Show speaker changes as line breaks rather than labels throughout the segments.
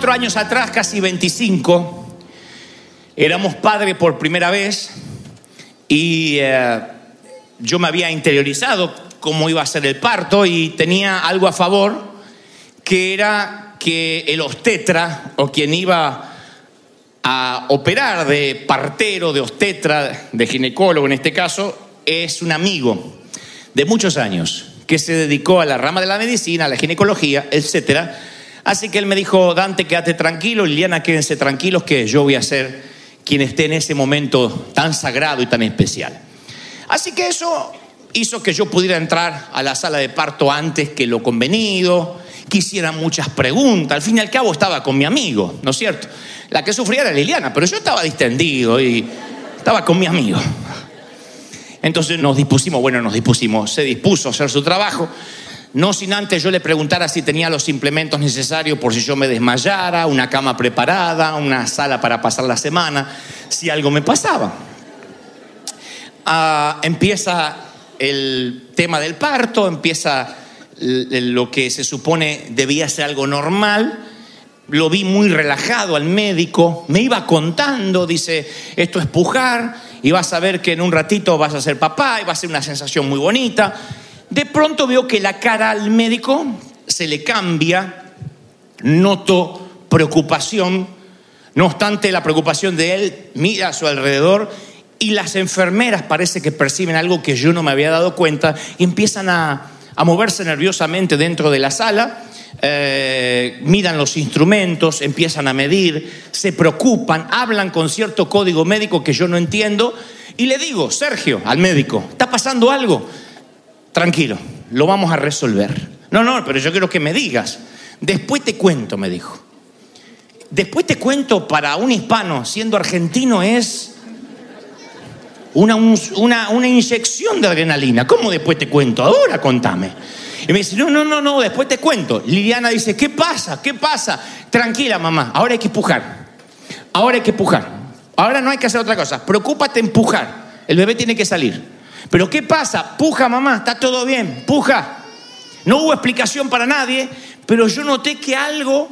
24 años atrás, casi 25, éramos padres por primera vez y eh, yo me había interiorizado cómo iba a ser el parto y tenía algo a favor, que era que el obstetra o quien iba a operar de partero, de obstetra, de ginecólogo en este caso, es un amigo de muchos años que se dedicó a la rama de la medicina, a la ginecología, etcétera. Así que él me dijo, Dante, quédate tranquilo, Liliana, quédense tranquilos, que yo voy a ser quien esté en ese momento tan sagrado y tan especial. Así que eso hizo que yo pudiera entrar a la sala de parto antes que lo convenido, que hiciera muchas preguntas. Al fin y al cabo estaba con mi amigo, ¿no es cierto? La que sufría era Liliana, pero yo estaba distendido y estaba con mi amigo. Entonces nos dispusimos, bueno, nos dispusimos, se dispuso a hacer su trabajo. No sin antes yo le preguntara si tenía los implementos necesarios por si yo me desmayara, una cama preparada, una sala para pasar la semana, si algo me pasaba. Ah, empieza el tema del parto, empieza lo que se supone debía ser algo normal. Lo vi muy relajado al médico, me iba contando, dice, esto es pujar, y vas a ver que en un ratito vas a ser papá, y va a ser una sensación muy bonita. De pronto veo que la cara al médico se le cambia, noto preocupación, no obstante la preocupación de él mira a su alrededor y las enfermeras parece que perciben algo que yo no me había dado cuenta. Y empiezan a, a moverse nerviosamente dentro de la sala, eh, miran los instrumentos, empiezan a medir, se preocupan, hablan con cierto código médico que yo no entiendo. Y le digo, Sergio, al médico, ¿está pasando algo? Tranquilo, lo vamos a resolver. No, no, pero yo quiero que me digas. Después te cuento, me dijo. Después te cuento para un hispano, siendo argentino, es una, un- una, una inyección de adrenalina. ¿Cómo después te cuento? Ahora contame. Y me dice, no, no, no, no, después te cuento. Liliana dice, ¿qué pasa? ¿Qué pasa? Tranquila, mamá, ahora hay que empujar. Ahora hay que empujar. Ahora no hay que hacer otra cosa. Preocúpate empujar. El bebé tiene que salir. Pero ¿qué pasa? Puja, mamá, está todo bien. Puja. No hubo explicación para nadie, pero yo noté que algo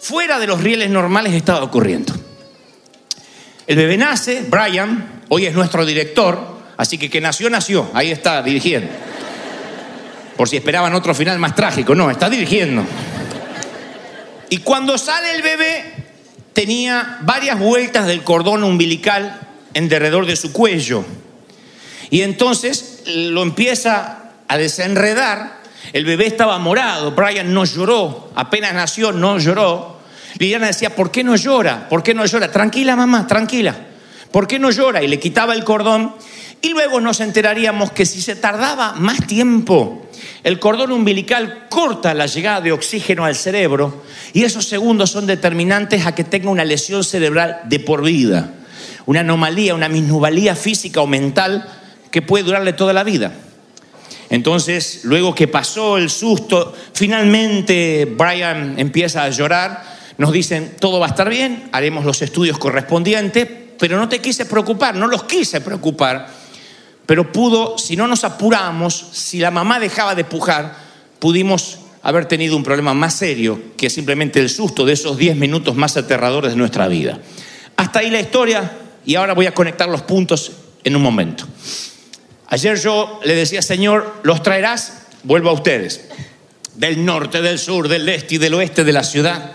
fuera de los rieles normales estaba ocurriendo. El bebé nace, Brian, hoy es nuestro director, así que que nació, nació, ahí está, dirigiendo. Por si esperaban otro final más trágico, no, está dirigiendo. Y cuando sale el bebé, tenía varias vueltas del cordón umbilical en derredor de su cuello. Y entonces lo empieza a desenredar. El bebé estaba morado. Brian no lloró. Apenas nació, no lloró. Liliana decía, ¿por qué no llora? ¿Por qué no llora? Tranquila, mamá, tranquila. ¿Por qué no llora? Y le quitaba el cordón. Y luego nos enteraríamos que si se tardaba más tiempo, el cordón umbilical corta la llegada de oxígeno al cerebro y esos segundos son determinantes a que tenga una lesión cerebral de por vida, una anomalía, una minusvalía física o mental que puede durarle toda la vida. Entonces, luego que pasó el susto, finalmente Brian empieza a llorar, nos dicen, todo va a estar bien, haremos los estudios correspondientes, pero no te quise preocupar, no los quise preocupar, pero pudo, si no nos apuramos, si la mamá dejaba de pujar, pudimos haber tenido un problema más serio que simplemente el susto de esos 10 minutos más aterradores de nuestra vida. Hasta ahí la historia, y ahora voy a conectar los puntos en un momento. Ayer yo le decía, Señor, ¿los traerás? Vuelvo a ustedes. Del norte, del sur, del este y del oeste de la ciudad.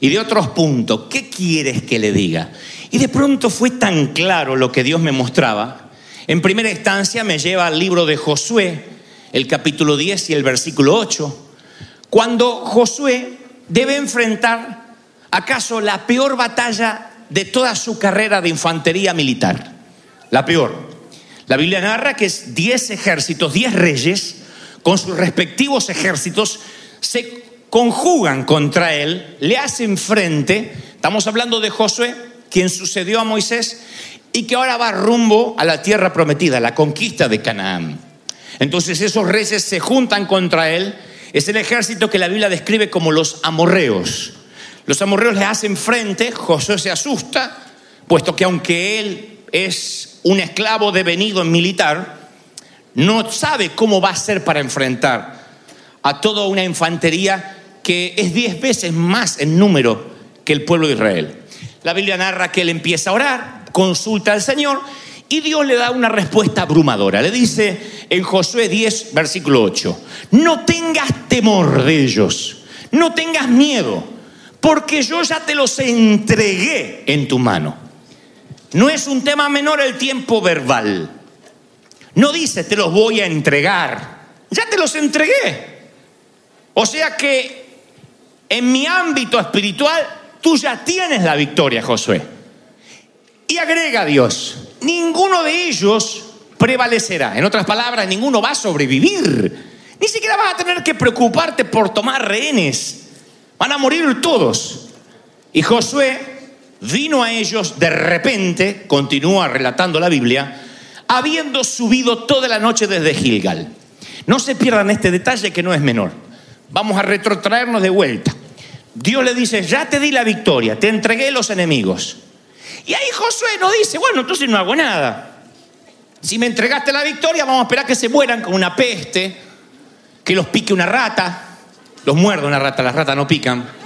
Y de otros puntos. ¿Qué quieres que le diga? Y de pronto fue tan claro lo que Dios me mostraba. En primera instancia me lleva al libro de Josué, el capítulo 10 y el versículo 8. Cuando Josué debe enfrentar acaso la peor batalla de toda su carrera de infantería militar. La peor. La Biblia narra que 10 ejércitos, 10 reyes, con sus respectivos ejércitos, se conjugan contra él, le hacen frente. Estamos hablando de Josué, quien sucedió a Moisés y que ahora va rumbo a la tierra prometida, la conquista de Canaán. Entonces esos reyes se juntan contra él. Es el ejército que la Biblia describe como los amorreos. Los amorreos le hacen frente, Josué se asusta, puesto que aunque él es un esclavo devenido en militar, no sabe cómo va a ser para enfrentar a toda una infantería que es diez veces más en número que el pueblo de Israel. La Biblia narra que él empieza a orar, consulta al Señor y Dios le da una respuesta abrumadora. Le dice en Josué 10, versículo 8, no tengas temor de ellos, no tengas miedo, porque yo ya te los entregué en tu mano. No es un tema menor el tiempo verbal. No dice, te los voy a entregar. Ya te los entregué. O sea que en mi ámbito espiritual tú ya tienes la victoria, Josué. Y agrega Dios, ninguno de ellos prevalecerá. En otras palabras, ninguno va a sobrevivir. Ni siquiera vas a tener que preocuparte por tomar rehenes. Van a morir todos. Y Josué vino a ellos de repente, continúa relatando la Biblia, habiendo subido toda la noche desde Gilgal. No se pierdan este detalle que no es menor. Vamos a retrotraernos de vuelta. Dios le dice, ya te di la victoria, te entregué los enemigos. Y ahí Josué nos dice, bueno, entonces no hago nada. Si me entregaste la victoria, vamos a esperar que se mueran con una peste, que los pique una rata. Los muerde una rata, las ratas no pican.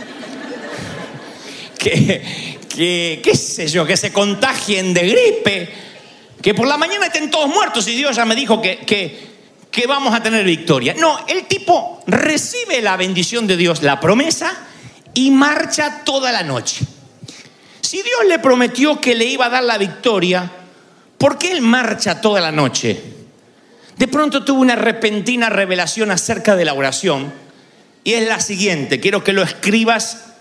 Que, que, qué sé yo, que se contagien de gripe, que por la mañana estén todos muertos y Dios ya me dijo que, que, que vamos a tener victoria. No, el tipo recibe la bendición de Dios, la promesa, y marcha toda la noche. Si Dios le prometió que le iba a dar la victoria, ¿por qué él marcha toda la noche? De pronto tuvo una repentina revelación acerca de la oración y es la siguiente, quiero que lo escribas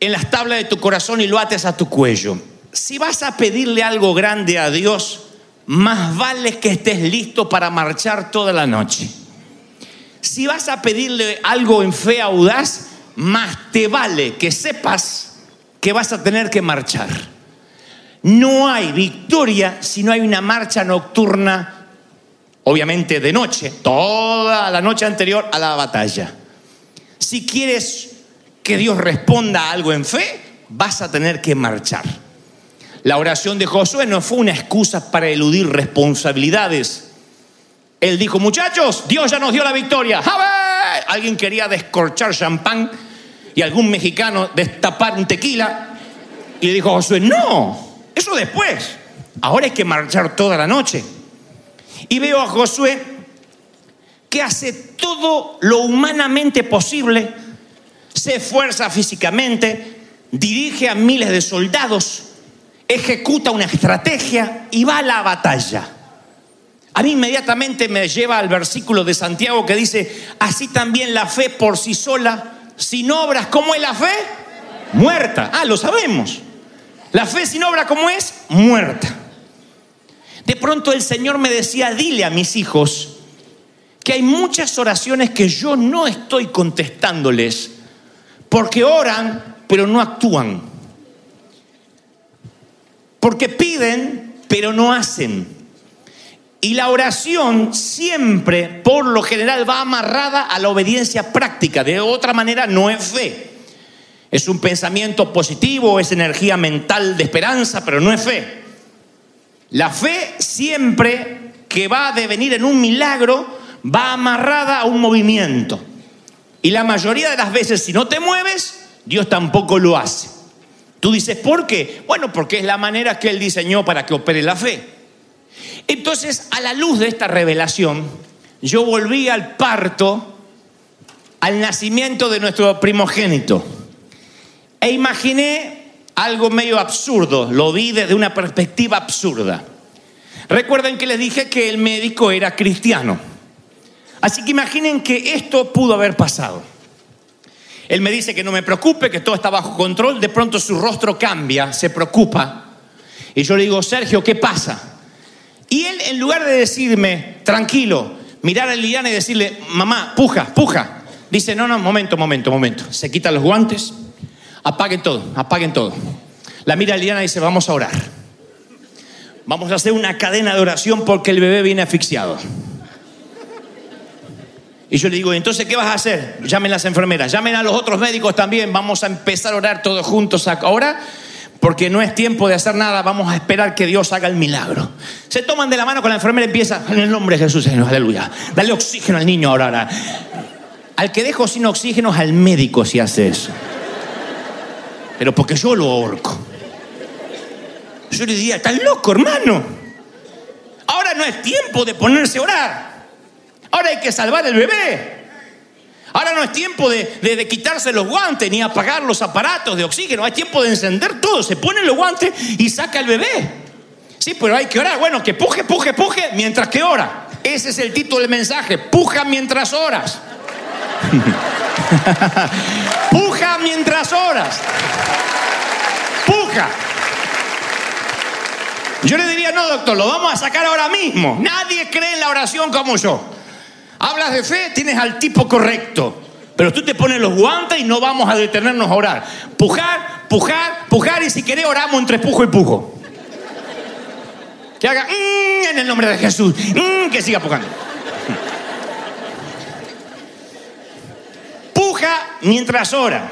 en las tablas de tu corazón y lo ates a tu cuello. Si vas a pedirle algo grande a Dios, más vale que estés listo para marchar toda la noche. Si vas a pedirle algo en fe audaz, más te vale que sepas que vas a tener que marchar. No hay victoria si no hay una marcha nocturna, obviamente de noche, toda la noche anterior a la batalla. Si quieres que Dios responda a algo en fe, vas a tener que marchar. La oración de Josué no fue una excusa para eludir responsabilidades. Él dijo, muchachos, Dios ya nos dio la victoria. ¡Ja, Alguien quería descorchar champán y algún mexicano destapar un tequila. Y le dijo a Josué, no, eso después. Ahora hay que marchar toda la noche. Y veo a Josué que hace todo lo humanamente posible se esfuerza físicamente, dirige a miles de soldados, ejecuta una estrategia y va a la batalla. A mí inmediatamente me lleva al versículo de Santiago que dice, así también la fe por sí sola, sin obras, ¿cómo es la fe? Muerta. Ah, lo sabemos. La fe sin obra, ¿cómo es? Muerta. De pronto el Señor me decía, dile a mis hijos que hay muchas oraciones que yo no estoy contestándoles porque oran, pero no actúan. Porque piden, pero no hacen. Y la oración siempre, por lo general, va amarrada a la obediencia práctica. De otra manera, no es fe. Es un pensamiento positivo, es energía mental de esperanza, pero no es fe. La fe siempre que va a devenir en un milagro va amarrada a un movimiento. Y la mayoría de las veces, si no te mueves, Dios tampoco lo hace. Tú dices, ¿por qué? Bueno, porque es la manera que Él diseñó para que opere la fe. Entonces, a la luz de esta revelación, yo volví al parto, al nacimiento de nuestro primogénito. E imaginé algo medio absurdo, lo vi desde una perspectiva absurda. Recuerden que les dije que el médico era cristiano. Así que imaginen que esto pudo haber pasado. Él me dice que no me preocupe, que todo está bajo control. De pronto su rostro cambia, se preocupa. Y yo le digo, Sergio, ¿qué pasa? Y él, en lugar de decirme, tranquilo, mirar a Liliana y decirle, mamá, puja, puja, dice, no, no, momento, momento, momento. Se quita los guantes, apaguen todo, apaguen todo. La mira a Liliana y dice, vamos a orar. Vamos a hacer una cadena de oración porque el bebé viene asfixiado. Y yo le digo, entonces, ¿qué vas a hacer? Llamen las enfermeras, llamen a los otros médicos también, vamos a empezar a orar todos juntos ahora, porque no es tiempo de hacer nada, vamos a esperar que Dios haga el milagro. Se toman de la mano con la enfermera y empieza, en el nombre de Jesús, aleluya. Dale oxígeno al niño ahora, ahora. Al que dejo sin oxígeno al médico si hace eso. Pero porque yo lo ahorco. Yo le diría, estás loco, hermano. Ahora no es tiempo de ponerse a orar. Ahora hay que salvar el bebé. Ahora no es tiempo de, de- quitarse los guantes ni apagar los aparatos de oxígeno. Hay tiempo de encender todo. Se ponen los guantes y saca el bebé. Sí, pero hay que orar. Bueno, que puje, puje, puje mientras que ora. Ese es el título del mensaje. Puja mientras oras. Puja mientras oras. Puja. Yo le diría, no, doctor, lo vamos a sacar ahora mismo. Nadie cree en la oración como yo. Hablas de fe, tienes al tipo correcto. Pero tú te pones los guantes y no vamos a detenernos a orar. Pujar, pujar, pujar y si querés oramos entre pujo y pujo. Que haga "Mm", en el nombre de Jesús. "Mm", que siga pujando. Puja mientras ora.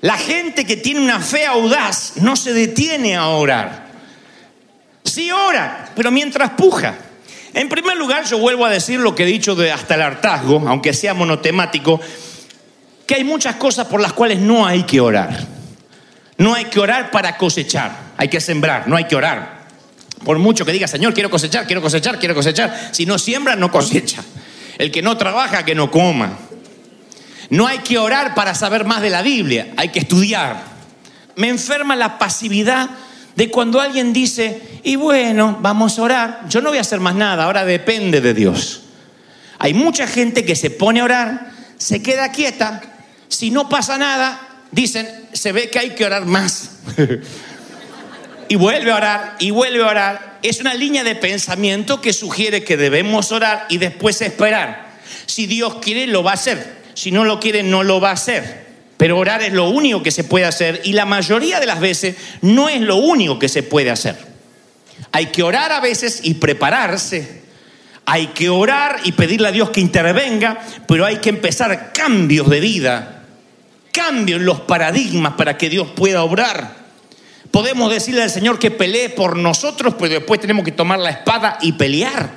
La gente que tiene una fe audaz no se detiene a orar. Sí ora, pero mientras puja. En primer lugar, yo vuelvo a decir lo que he dicho de hasta el hartazgo, aunque sea monotemático, que hay muchas cosas por las cuales no hay que orar. No hay que orar para cosechar, hay que sembrar, no hay que orar. Por mucho que diga, Señor, quiero cosechar, quiero cosechar, quiero cosechar. Si no siembra, no cosecha. El que no trabaja, que no coma. No hay que orar para saber más de la Biblia, hay que estudiar. Me enferma la pasividad de cuando alguien dice, y bueno, vamos a orar, yo no voy a hacer más nada, ahora depende de Dios. Hay mucha gente que se pone a orar, se queda quieta, si no pasa nada, dicen, se ve que hay que orar más. y vuelve a orar, y vuelve a orar. Es una línea de pensamiento que sugiere que debemos orar y después esperar. Si Dios quiere, lo va a hacer. Si no lo quiere, no lo va a hacer. Pero orar es lo único que se puede hacer y la mayoría de las veces no es lo único que se puede hacer. Hay que orar a veces y prepararse. Hay que orar y pedirle a Dios que intervenga, pero hay que empezar cambios de vida, cambios en los paradigmas para que Dios pueda obrar. Podemos decirle al Señor que pelee por nosotros, pero después tenemos que tomar la espada y pelear.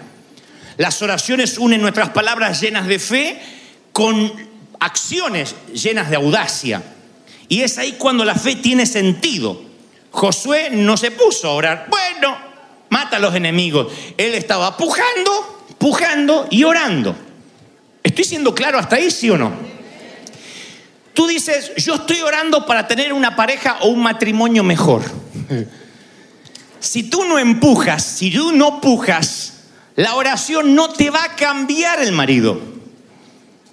Las oraciones unen nuestras palabras llenas de fe con acciones llenas de audacia. Y es ahí cuando la fe tiene sentido. Josué no se puso a orar, bueno, mata a los enemigos. Él estaba pujando, pujando y orando. ¿Estoy siendo claro hasta ahí, sí o no? Tú dices, yo estoy orando para tener una pareja o un matrimonio mejor. Si tú no empujas, si tú no pujas, la oración no te va a cambiar el marido.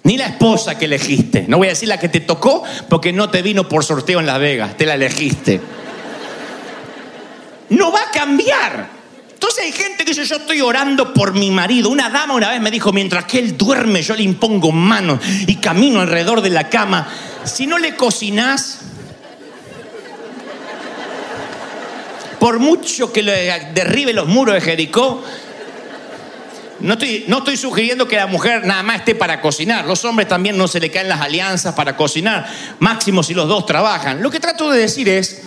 Ni la esposa que elegiste. No voy a decir la que te tocó porque no te vino por sorteo en Las Vegas, te la elegiste. No va a cambiar. Entonces hay gente que dice, yo estoy orando por mi marido. Una dama una vez me dijo, mientras que él duerme, yo le impongo manos y camino alrededor de la cama. Si no le cocinás, por mucho que le derribe los muros de Jericó, no estoy, no estoy sugiriendo que la mujer nada más esté para cocinar. Los hombres también no se le caen las alianzas para cocinar. Máximo si los dos trabajan. Lo que trato de decir es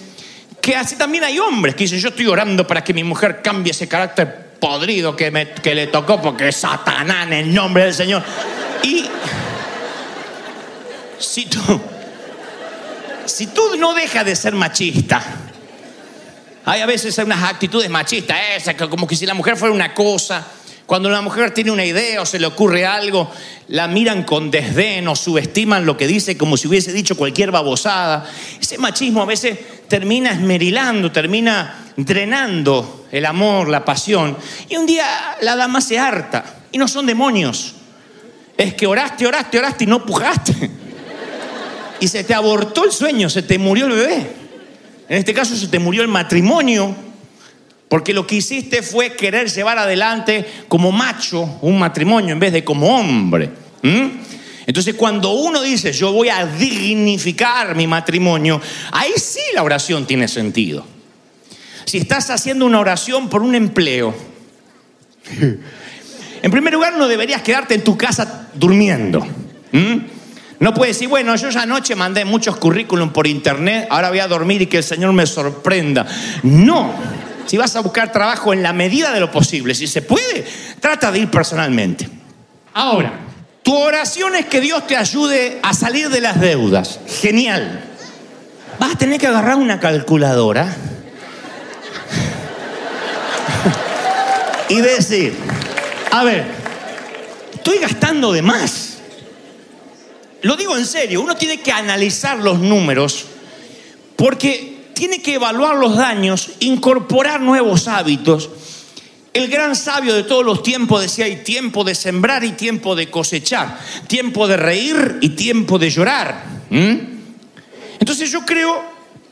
que así también hay hombres que dicen, yo estoy orando para que mi mujer cambie ese carácter podrido que, me- que le tocó porque Satanás en el nombre del Señor. Y si tú, si tú no dejas de ser machista, hay a veces unas actitudes machistas, esas, como que si la mujer fuera una cosa, cuando la mujer tiene una idea o se le ocurre algo, la miran con desdén o subestiman lo que dice como si hubiese dicho cualquier babosada. Ese machismo a veces termina esmerilando, termina drenando el amor, la pasión. Y un día la dama se harta. Y no son demonios. Es que oraste, oraste, oraste y no pujaste. Y se te abortó el sueño, se te murió el bebé. En este caso se te murió el matrimonio. Porque lo que hiciste fue querer llevar adelante como macho un matrimonio en vez de como hombre. ¿Mm? Entonces cuando uno dice yo voy a dignificar mi matrimonio, ahí sí la oración tiene sentido. Si estás haciendo una oración por un empleo, en primer lugar no deberías quedarte en tu casa durmiendo. ¿Mm? No puedes decir, bueno, yo ya anoche mandé muchos currículum por internet, ahora voy a dormir y que el Señor me sorprenda. No. Si vas a buscar trabajo en la medida de lo posible, si se puede, trata de ir personalmente. Ahora, tu oración es que Dios te ayude a salir de las deudas. Genial. Vas a tener que agarrar una calculadora y decir, a ver, estoy gastando de más. Lo digo en serio, uno tiene que analizar los números porque tiene que evaluar los daños, incorporar nuevos hábitos. El gran sabio de todos los tiempos decía, hay tiempo de sembrar y tiempo de cosechar, tiempo de reír y tiempo de llorar. Entonces yo creo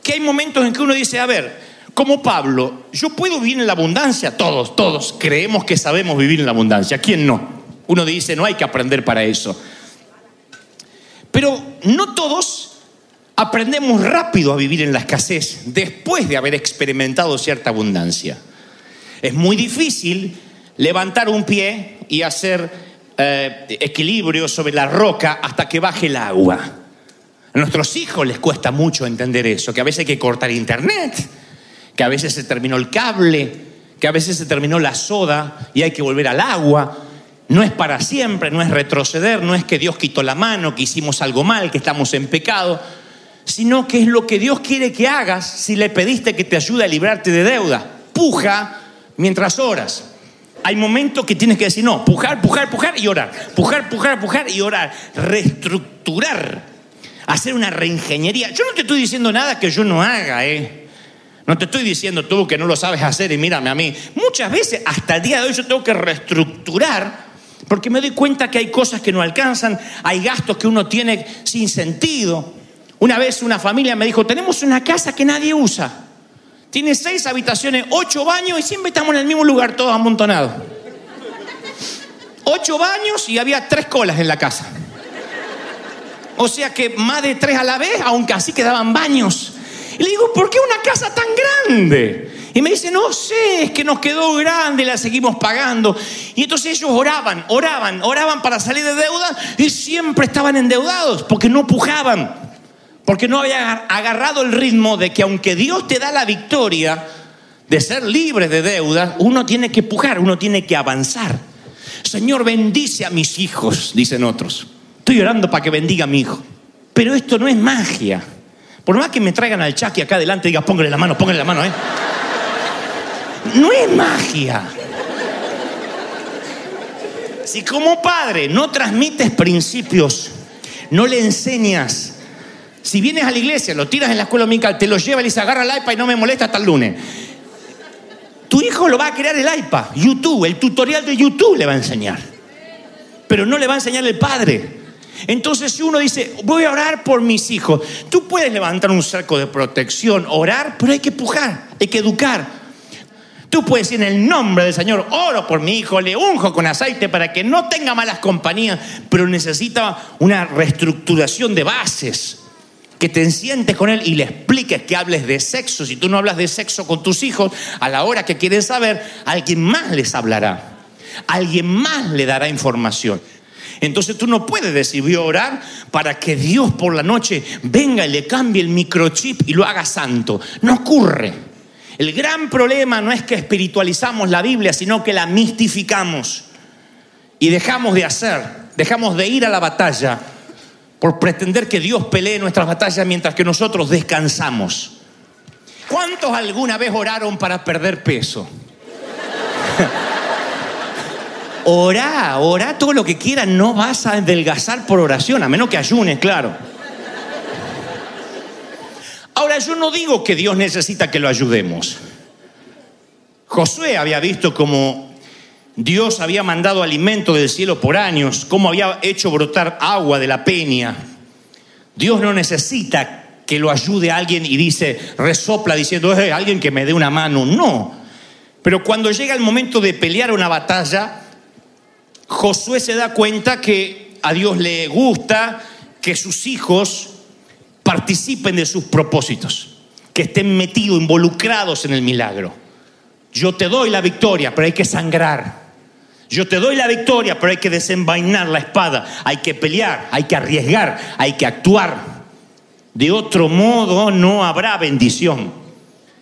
que hay momentos en que uno dice, a ver, como Pablo, yo puedo vivir en la abundancia, todos, todos creemos que sabemos vivir en la abundancia, ¿quién no? Uno dice, no hay que aprender para eso. Pero no todos aprendemos rápido a vivir en la escasez después de haber experimentado cierta abundancia. Es muy difícil levantar un pie y hacer eh, equilibrio sobre la roca hasta que baje el agua. A nuestros hijos les cuesta mucho entender eso, que a veces hay que cortar internet, que a veces se terminó el cable, que a veces se terminó la soda y hay que volver al agua. No es para siempre, no es retroceder, no es que Dios quitó la mano, que hicimos algo mal, que estamos en pecado sino que es lo que Dios quiere que hagas si le pediste que te ayude a librarte de deuda. Puja mientras oras. Hay momentos que tienes que decir, no, pujar, pujar, pujar y orar. Pujar, pujar, pujar y orar. Reestructurar. Hacer una reingeniería. Yo no te estoy diciendo nada que yo no haga, ¿eh? No te estoy diciendo tú que no lo sabes hacer y mírame a mí. Muchas veces, hasta el día de hoy, yo tengo que reestructurar porque me doy cuenta que hay cosas que no alcanzan, hay gastos que uno tiene sin sentido. Una vez una familia me dijo, tenemos una casa que nadie usa. Tiene seis habitaciones, ocho baños y siempre estamos en el mismo lugar, todos amontonados. Ocho baños y había tres colas en la casa. O sea que más de tres a la vez, aunque así quedaban baños. Y le digo, ¿por qué una casa tan grande? Y me dice, no sé, es que nos quedó grande, la seguimos pagando. Y entonces ellos oraban, oraban, oraban para salir de deuda y siempre estaban endeudados porque no pujaban porque no había agarrado el ritmo de que aunque Dios te da la victoria de ser libre de deuda, uno tiene que pujar, uno tiene que avanzar. Señor, bendice a mis hijos, dicen otros. Estoy orando para que bendiga a mi hijo. Pero esto no es magia. Por más que me traigan al chaki acá adelante y diga, póngale la mano, póngale la mano, ¿eh? No es magia. Si como padre no transmites principios, no le enseñas si vienes a la iglesia, lo tiras en la escuela dominical, te lo lleva y le dice, agarra el iPad y no me molesta hasta el lunes. Tu hijo lo va a crear el iPad, YouTube, el tutorial de YouTube le va a enseñar. Pero no le va a enseñar el padre. Entonces, si uno dice, voy a orar por mis hijos, tú puedes levantar un cerco de protección, orar, pero hay que pujar, hay que educar. Tú puedes decir en el nombre del Señor, oro por mi hijo, le unjo con aceite para que no tenga malas compañías, pero necesita una reestructuración de bases que te sientes con él y le expliques que hables de sexo. Si tú no hablas de sexo con tus hijos, a la hora que quieren saber, alguien más les hablará. Alguien más le dará información. Entonces tú no puedes decir, voy a orar para que Dios por la noche venga y le cambie el microchip y lo haga santo. No ocurre. El gran problema no es que espiritualizamos la Biblia, sino que la mistificamos y dejamos de hacer, dejamos de ir a la batalla por pretender que Dios pelee nuestras batallas mientras que nosotros descansamos. ¿Cuántos alguna vez oraron para perder peso? Orá, orá todo lo que quieras, no vas a adelgazar por oración, a menos que ayunes, claro. Ahora, yo no digo que Dios necesita que lo ayudemos. Josué había visto como Dios había mandado alimento del cielo por años, cómo había hecho brotar agua de la peña. Dios no necesita que lo ayude alguien y dice, resopla diciendo, es alguien que me dé una mano. No. Pero cuando llega el momento de pelear una batalla, Josué se da cuenta que a Dios le gusta que sus hijos participen de sus propósitos, que estén metidos, involucrados en el milagro. Yo te doy la victoria, pero hay que sangrar. Yo te doy la victoria, pero hay que desenvainar la espada, hay que pelear, hay que arriesgar, hay que actuar. De otro modo no habrá bendición.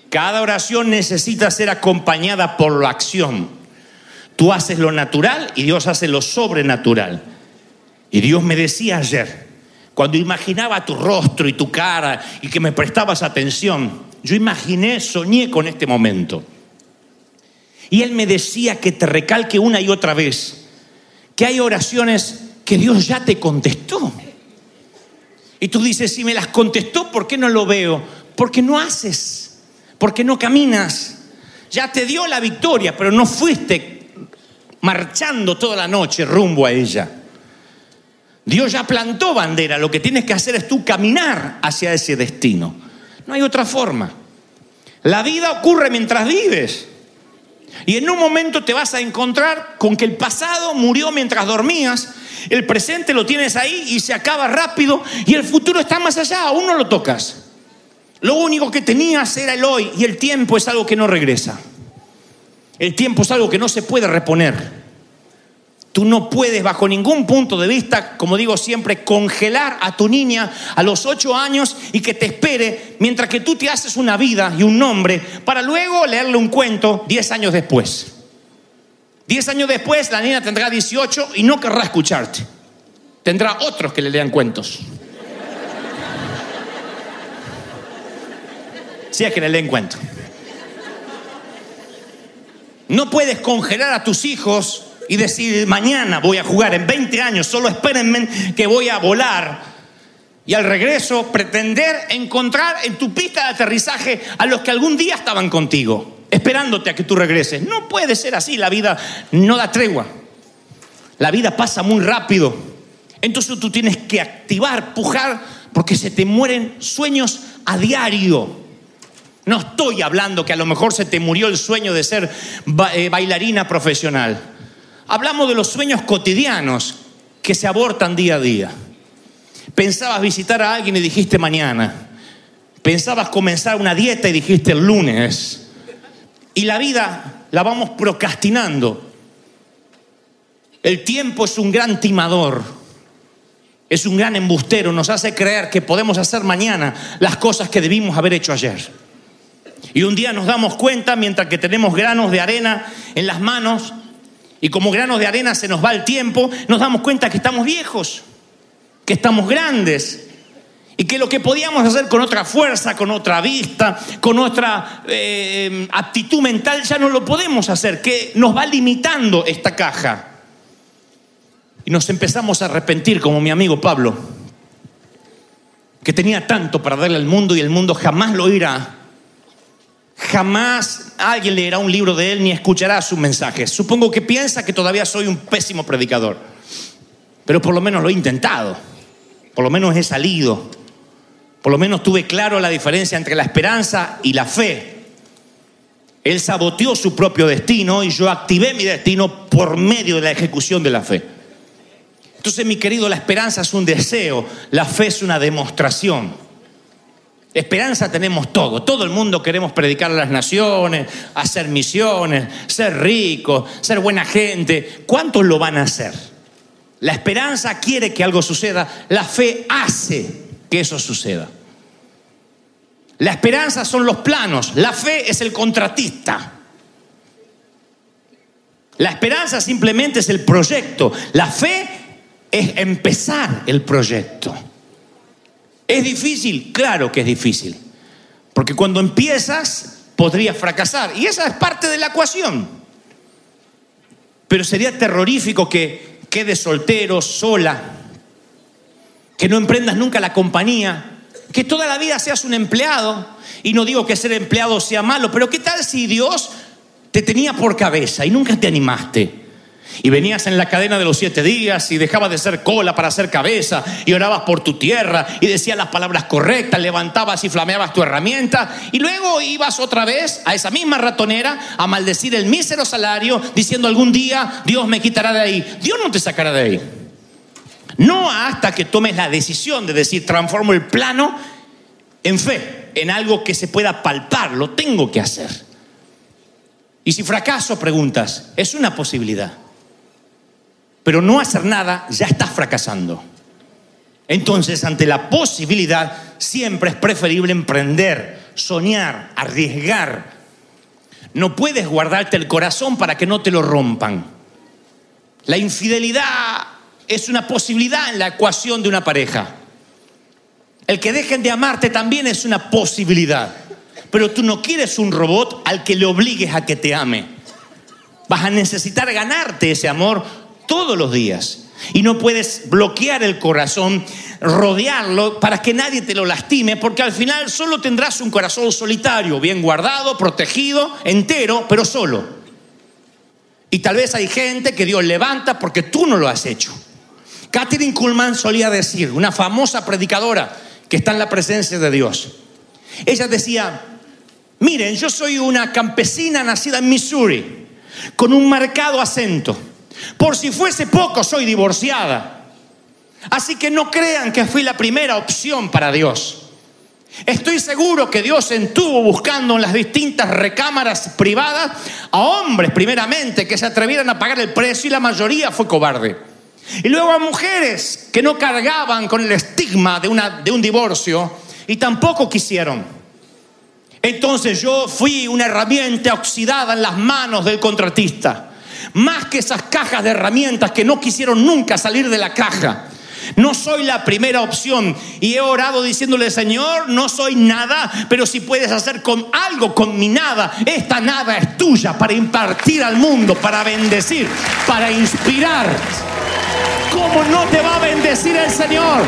Cada oración necesita ser acompañada por la acción. Tú haces lo natural y Dios hace lo sobrenatural. Y Dios me decía ayer, cuando imaginaba tu rostro y tu cara y que me prestabas atención, yo imaginé, soñé con este momento. Y Él me decía que te recalque una y otra vez que hay oraciones que Dios ya te contestó. Y tú dices, si me las contestó, ¿por qué no lo veo? Porque no haces, porque no caminas. Ya te dio la victoria, pero no fuiste marchando toda la noche rumbo a ella. Dios ya plantó bandera, lo que tienes que hacer es tú caminar hacia ese destino. No hay otra forma. La vida ocurre mientras vives. Y en un momento te vas a encontrar con que el pasado murió mientras dormías, el presente lo tienes ahí y se acaba rápido y el futuro está más allá, aún no lo tocas. Lo único que tenías era el hoy y el tiempo es algo que no regresa. El tiempo es algo que no se puede reponer. Tú no puedes bajo ningún punto de vista, como digo siempre, congelar a tu niña a los ocho años y que te espere mientras que tú te haces una vida y un nombre para luego leerle un cuento diez años después. Diez años después la niña tendrá 18 y no querrá escucharte. Tendrá otros que le lean cuentos. Si es que le leen cuentos. No puedes congelar a tus hijos y decir, mañana voy a jugar, en 20 años, solo espérenme que voy a volar. Y al regreso pretender encontrar en tu pista de aterrizaje a los que algún día estaban contigo, esperándote a que tú regreses. No puede ser así, la vida no da tregua. La vida pasa muy rápido. Entonces tú tienes que activar, pujar, porque se te mueren sueños a diario. No estoy hablando que a lo mejor se te murió el sueño de ser eh, bailarina profesional. Hablamos de los sueños cotidianos que se abortan día a día. Pensabas visitar a alguien y dijiste mañana. Pensabas comenzar una dieta y dijiste el lunes. Y la vida la vamos procrastinando. El tiempo es un gran timador. Es un gran embustero. Nos hace creer que podemos hacer mañana las cosas que debimos haber hecho ayer. Y un día nos damos cuenta, mientras que tenemos granos de arena en las manos, y como granos de arena se nos va el tiempo, nos damos cuenta que estamos viejos, que estamos grandes. Y que lo que podíamos hacer con otra fuerza, con otra vista, con otra eh, aptitud mental, ya no lo podemos hacer, que nos va limitando esta caja. Y nos empezamos a arrepentir, como mi amigo Pablo, que tenía tanto para darle al mundo y el mundo jamás lo irá Jamás alguien leerá un libro de él ni escuchará sus mensajes. Supongo que piensa que todavía soy un pésimo predicador. Pero por lo menos lo he intentado. Por lo menos he salido. Por lo menos tuve claro la diferencia entre la esperanza y la fe. Él saboteó su propio destino y yo activé mi destino por medio de la ejecución de la fe. Entonces, mi querido, la esperanza es un deseo, la fe es una demostración. Esperanza tenemos todo. Todo el mundo queremos predicar a las naciones, hacer misiones, ser ricos, ser buena gente. ¿Cuántos lo van a hacer? La esperanza quiere que algo suceda. La fe hace que eso suceda. La esperanza son los planos. La fe es el contratista. La esperanza simplemente es el proyecto. La fe es empezar el proyecto. ¿Es difícil? Claro que es difícil. Porque cuando empiezas, podrías fracasar. Y esa es parte de la ecuación. Pero sería terrorífico que quedes soltero, sola, que no emprendas nunca la compañía, que toda la vida seas un empleado. Y no digo que ser empleado sea malo, pero ¿qué tal si Dios te tenía por cabeza y nunca te animaste? Y venías en la cadena de los siete días y dejabas de ser cola para ser cabeza y orabas por tu tierra y decías las palabras correctas, levantabas y flameabas tu herramienta y luego ibas otra vez a esa misma ratonera a maldecir el mísero salario diciendo algún día Dios me quitará de ahí. Dios no te sacará de ahí. No hasta que tomes la decisión de decir transformo el plano en fe, en algo que se pueda palpar, lo tengo que hacer. Y si fracaso, preguntas, es una posibilidad pero no hacer nada, ya estás fracasando. Entonces, ante la posibilidad, siempre es preferible emprender, soñar, arriesgar. No puedes guardarte el corazón para que no te lo rompan. La infidelidad es una posibilidad en la ecuación de una pareja. El que dejen de amarte también es una posibilidad. Pero tú no quieres un robot al que le obligues a que te ame. Vas a necesitar ganarte ese amor todos los días. Y no puedes bloquear el corazón, rodearlo para que nadie te lo lastime, porque al final solo tendrás un corazón solitario, bien guardado, protegido, entero, pero solo. Y tal vez hay gente que Dios levanta porque tú no lo has hecho. Catherine Kuhlman solía decir, una famosa predicadora que está en la presencia de Dios. Ella decía, miren, yo soy una campesina nacida en Missouri, con un marcado acento por si fuese poco, soy divorciada. Así que no crean que fui la primera opción para Dios. Estoy seguro que Dios entuvo buscando en las distintas recámaras privadas a hombres primeramente que se atrevieran a pagar el precio y la mayoría fue cobarde. Y luego a mujeres que no cargaban con el estigma de, una, de un divorcio y tampoco quisieron. Entonces yo fui una herramienta oxidada en las manos del contratista más que esas cajas de herramientas que no quisieron nunca salir de la caja. No soy la primera opción y he orado diciéndole, Señor, no soy nada, pero si puedes hacer con algo con mi nada, esta nada es tuya para impartir al mundo, para bendecir, para inspirar. ¿Cómo no te va a bendecir el Señor?